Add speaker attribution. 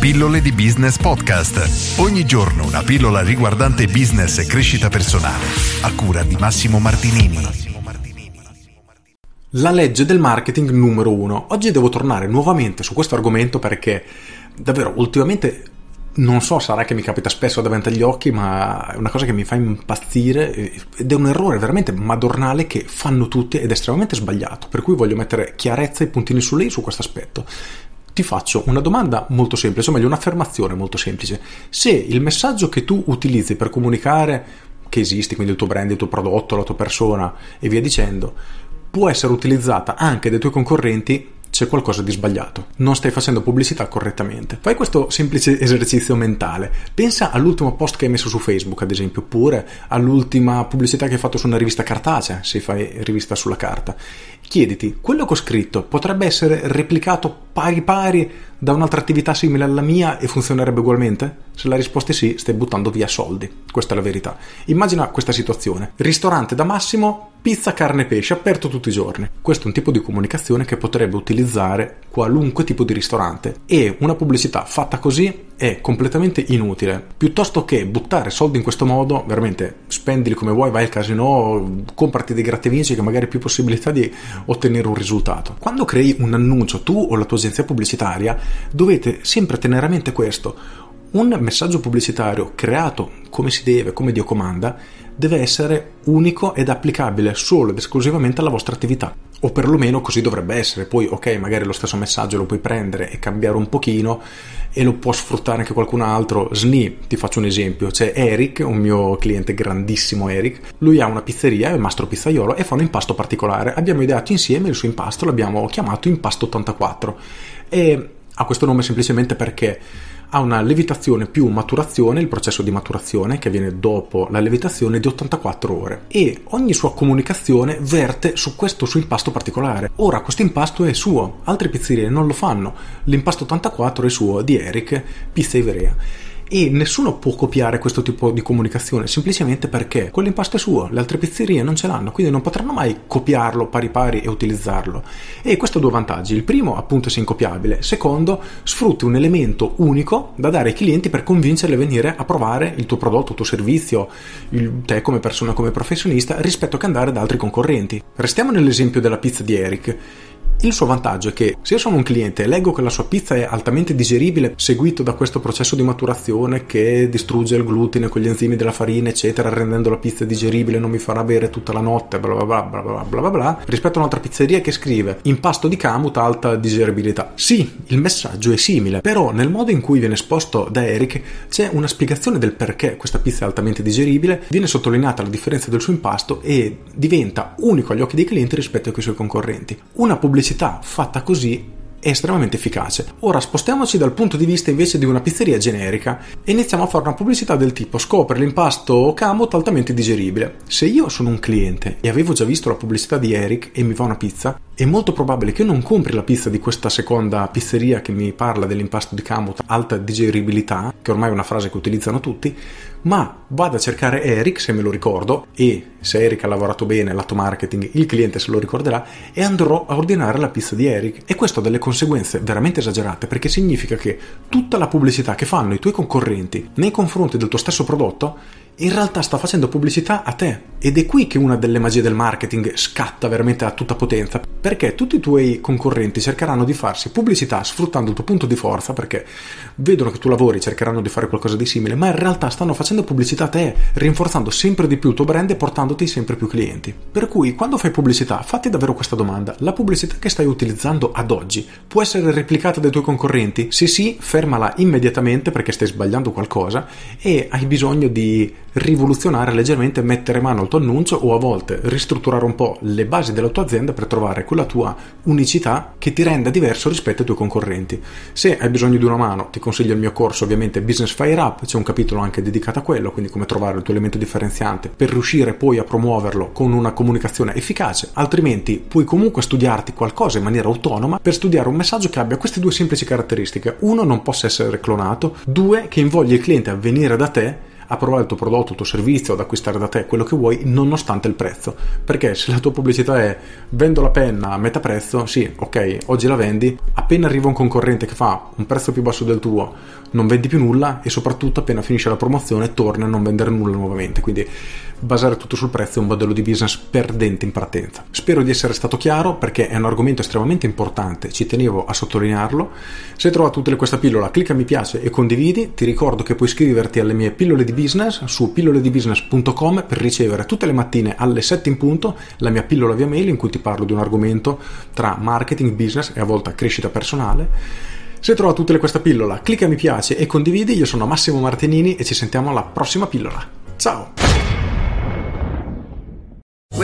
Speaker 1: Pillole di Business Podcast. Ogni giorno una pillola riguardante business e crescita personale. A cura di Massimo Martinini.
Speaker 2: La legge del marketing numero uno. Oggi devo tornare nuovamente su questo argomento perché davvero ultimamente non so, sarà che mi capita spesso davanti agli occhi, ma è una cosa che mi fa impazzire ed è un errore veramente madornale che fanno tutti ed è estremamente sbagliato. Per cui voglio mettere chiarezza e puntini su lei su questo aspetto. Ti faccio una domanda molto semplice, o meglio un'affermazione molto semplice. Se il messaggio che tu utilizzi per comunicare che esisti, quindi il tuo brand, il tuo prodotto, la tua persona e via dicendo, può essere utilizzata anche dai tuoi concorrenti, c'è qualcosa di sbagliato. Non stai facendo pubblicità correttamente. Fai questo semplice esercizio mentale. Pensa all'ultimo post che hai messo su Facebook, ad esempio, oppure all'ultima pubblicità che hai fatto su una rivista cartacea, se fai rivista sulla carta. Chiediti, quello che ho scritto potrebbe essere replicato pari pari da un'altra attività simile alla mia e funzionerebbe ugualmente? Se la risposta è sì, stai buttando via soldi. Questa è la verità. Immagina questa situazione. Ristorante da Massimo, pizza, carne e pesce, aperto tutti i giorni. Questo è un tipo di comunicazione che potrebbe utilizzare qualunque tipo di ristorante e una pubblicità fatta così è completamente inutile. Piuttosto che buttare soldi in questo modo, veramente spendili come vuoi, vai al casino, comprati dei gratta vinci che magari hai più possibilità di ottenere un risultato. Quando crei un annuncio, tu o la tua agenzia pubblicitaria, dovete sempre tenere a mente questo. Un messaggio pubblicitario creato come si deve, come Dio comanda, deve essere unico ed applicabile solo ed esclusivamente alla vostra attività. O perlomeno così dovrebbe essere. Poi, ok, magari lo stesso messaggio lo puoi prendere e cambiare un pochino e lo può sfruttare anche qualcun altro. SNI, ti faccio un esempio, c'è Eric, un mio cliente grandissimo Eric, lui ha una pizzeria, è il mastro pizzaiolo e fa un impasto particolare. Abbiamo ideato insieme il suo impasto, l'abbiamo chiamato impasto 84 e ha questo nome semplicemente perché ha una levitazione più maturazione, il processo di maturazione che avviene dopo la levitazione di 84 ore e ogni sua comunicazione verte su questo suo impasto particolare. Ora questo impasto è suo, altre pizzerie non lo fanno. L'impasto 84 è suo di Eric Pizza Iverea e nessuno può copiare questo tipo di comunicazione semplicemente perché quell'impasto è suo, le altre pizzerie non ce l'hanno, quindi non potranno mai copiarlo pari pari e utilizzarlo. E questo ha due vantaggi. Il primo, appunto, è incopiabile. Secondo, sfrutti un elemento unico da dare ai clienti per convincerli a venire a provare il tuo prodotto, il tuo servizio, il, te come persona, come professionista, rispetto che andare da altri concorrenti. Restiamo nell'esempio della pizza di Eric. Il suo vantaggio è che se sono un cliente e leggo che la sua pizza è altamente digeribile, seguito da questo processo di maturazione che distrugge il glutine con gli enzimi della farina, eccetera, rendendo la pizza digeribile, non mi farà bere tutta la notte, bla bla bla bla bla bla bla, bla rispetto a un'altra pizzeria che scrive impasto di camut alta digeribilità. Sì, il messaggio è simile, però nel modo in cui viene esposto da Eric c'è una spiegazione del perché questa pizza è altamente digeribile, viene sottolineata la differenza del suo impasto e diventa unico agli occhi dei clienti rispetto ai suoi concorrenti. Una pubblicità pubblicità fatta così è estremamente efficace. Ora spostiamoci dal punto di vista invece di una pizzeria generica e iniziamo a fare una pubblicità del tipo scopre l'impasto Camot altamente digeribile. Se io sono un cliente e avevo già visto la pubblicità di Eric e mi fa una pizza, è molto probabile che io non compri la pizza di questa seconda pizzeria che mi parla dell'impasto di Camot alta digeribilità, che ormai è una frase che utilizzano tutti, ma vado a cercare Eric se me lo ricordo e se Eric ha lavorato bene lato marketing il cliente se lo ricorderà e andrò a ordinare la pizza di Eric. E questo ha delle conseguenze veramente esagerate perché significa che tutta la pubblicità che fanno i tuoi concorrenti nei confronti del tuo stesso prodotto in realtà sta facendo pubblicità a te. Ed è qui che una delle magie del marketing scatta veramente a tutta potenza, perché tutti i tuoi concorrenti cercheranno di farsi pubblicità sfruttando il tuo punto di forza, perché vedono che tu lavori, cercheranno di fare qualcosa di simile, ma in realtà stanno facendo pubblicità a te, rinforzando sempre di più il tuo brand e portandoti sempre più clienti. Per cui quando fai pubblicità, fatti davvero questa domanda. La pubblicità che stai utilizzando ad oggi può essere replicata dai tuoi concorrenti? Se sì, fermala immediatamente perché stai sbagliando qualcosa e hai bisogno di rivoluzionare leggermente, mettere mano al tuo annuncio o a volte ristrutturare un po' le basi della tua azienda per trovare quella tua unicità che ti renda diverso rispetto ai tuoi concorrenti. Se hai bisogno di una mano, ti consiglio il mio corso ovviamente Business Fire Up, c'è un capitolo anche dedicato a quello, quindi come trovare il tuo elemento differenziante per riuscire poi a promuoverlo con una comunicazione efficace, altrimenti puoi comunque studiarti qualcosa in maniera autonoma per studiare un messaggio che abbia queste due semplici caratteristiche. Uno, non possa essere clonato, due, che invoglia il cliente a venire da te a provare il tuo prodotto, il tuo servizio, ad acquistare da te quello che vuoi, nonostante il prezzo. Perché se la tua pubblicità è vendo la penna a metà prezzo, sì, ok, oggi la vendi, appena arriva un concorrente che fa un prezzo più basso del tuo, non vendi più nulla e soprattutto appena finisce la promozione torna a non vendere nulla nuovamente. Quindi basare tutto sul prezzo è un modello di business perdente in partenza. Spero di essere stato chiaro perché è un argomento estremamente importante, ci tenevo a sottolinearlo. Se hai trovato utile questa pillola, clicca mi piace e condividi. Ti ricordo che puoi iscriverti alle mie pillole di business su pilloledibusiness.com per ricevere tutte le mattine alle 7 in punto la mia pillola via mail in cui ti parlo di un argomento tra marketing, business e a volte crescita personale. Se hai utile questa pillola, clicca mi piace e condividi. Io sono Massimo Martinini e ci sentiamo alla prossima pillola. Ciao!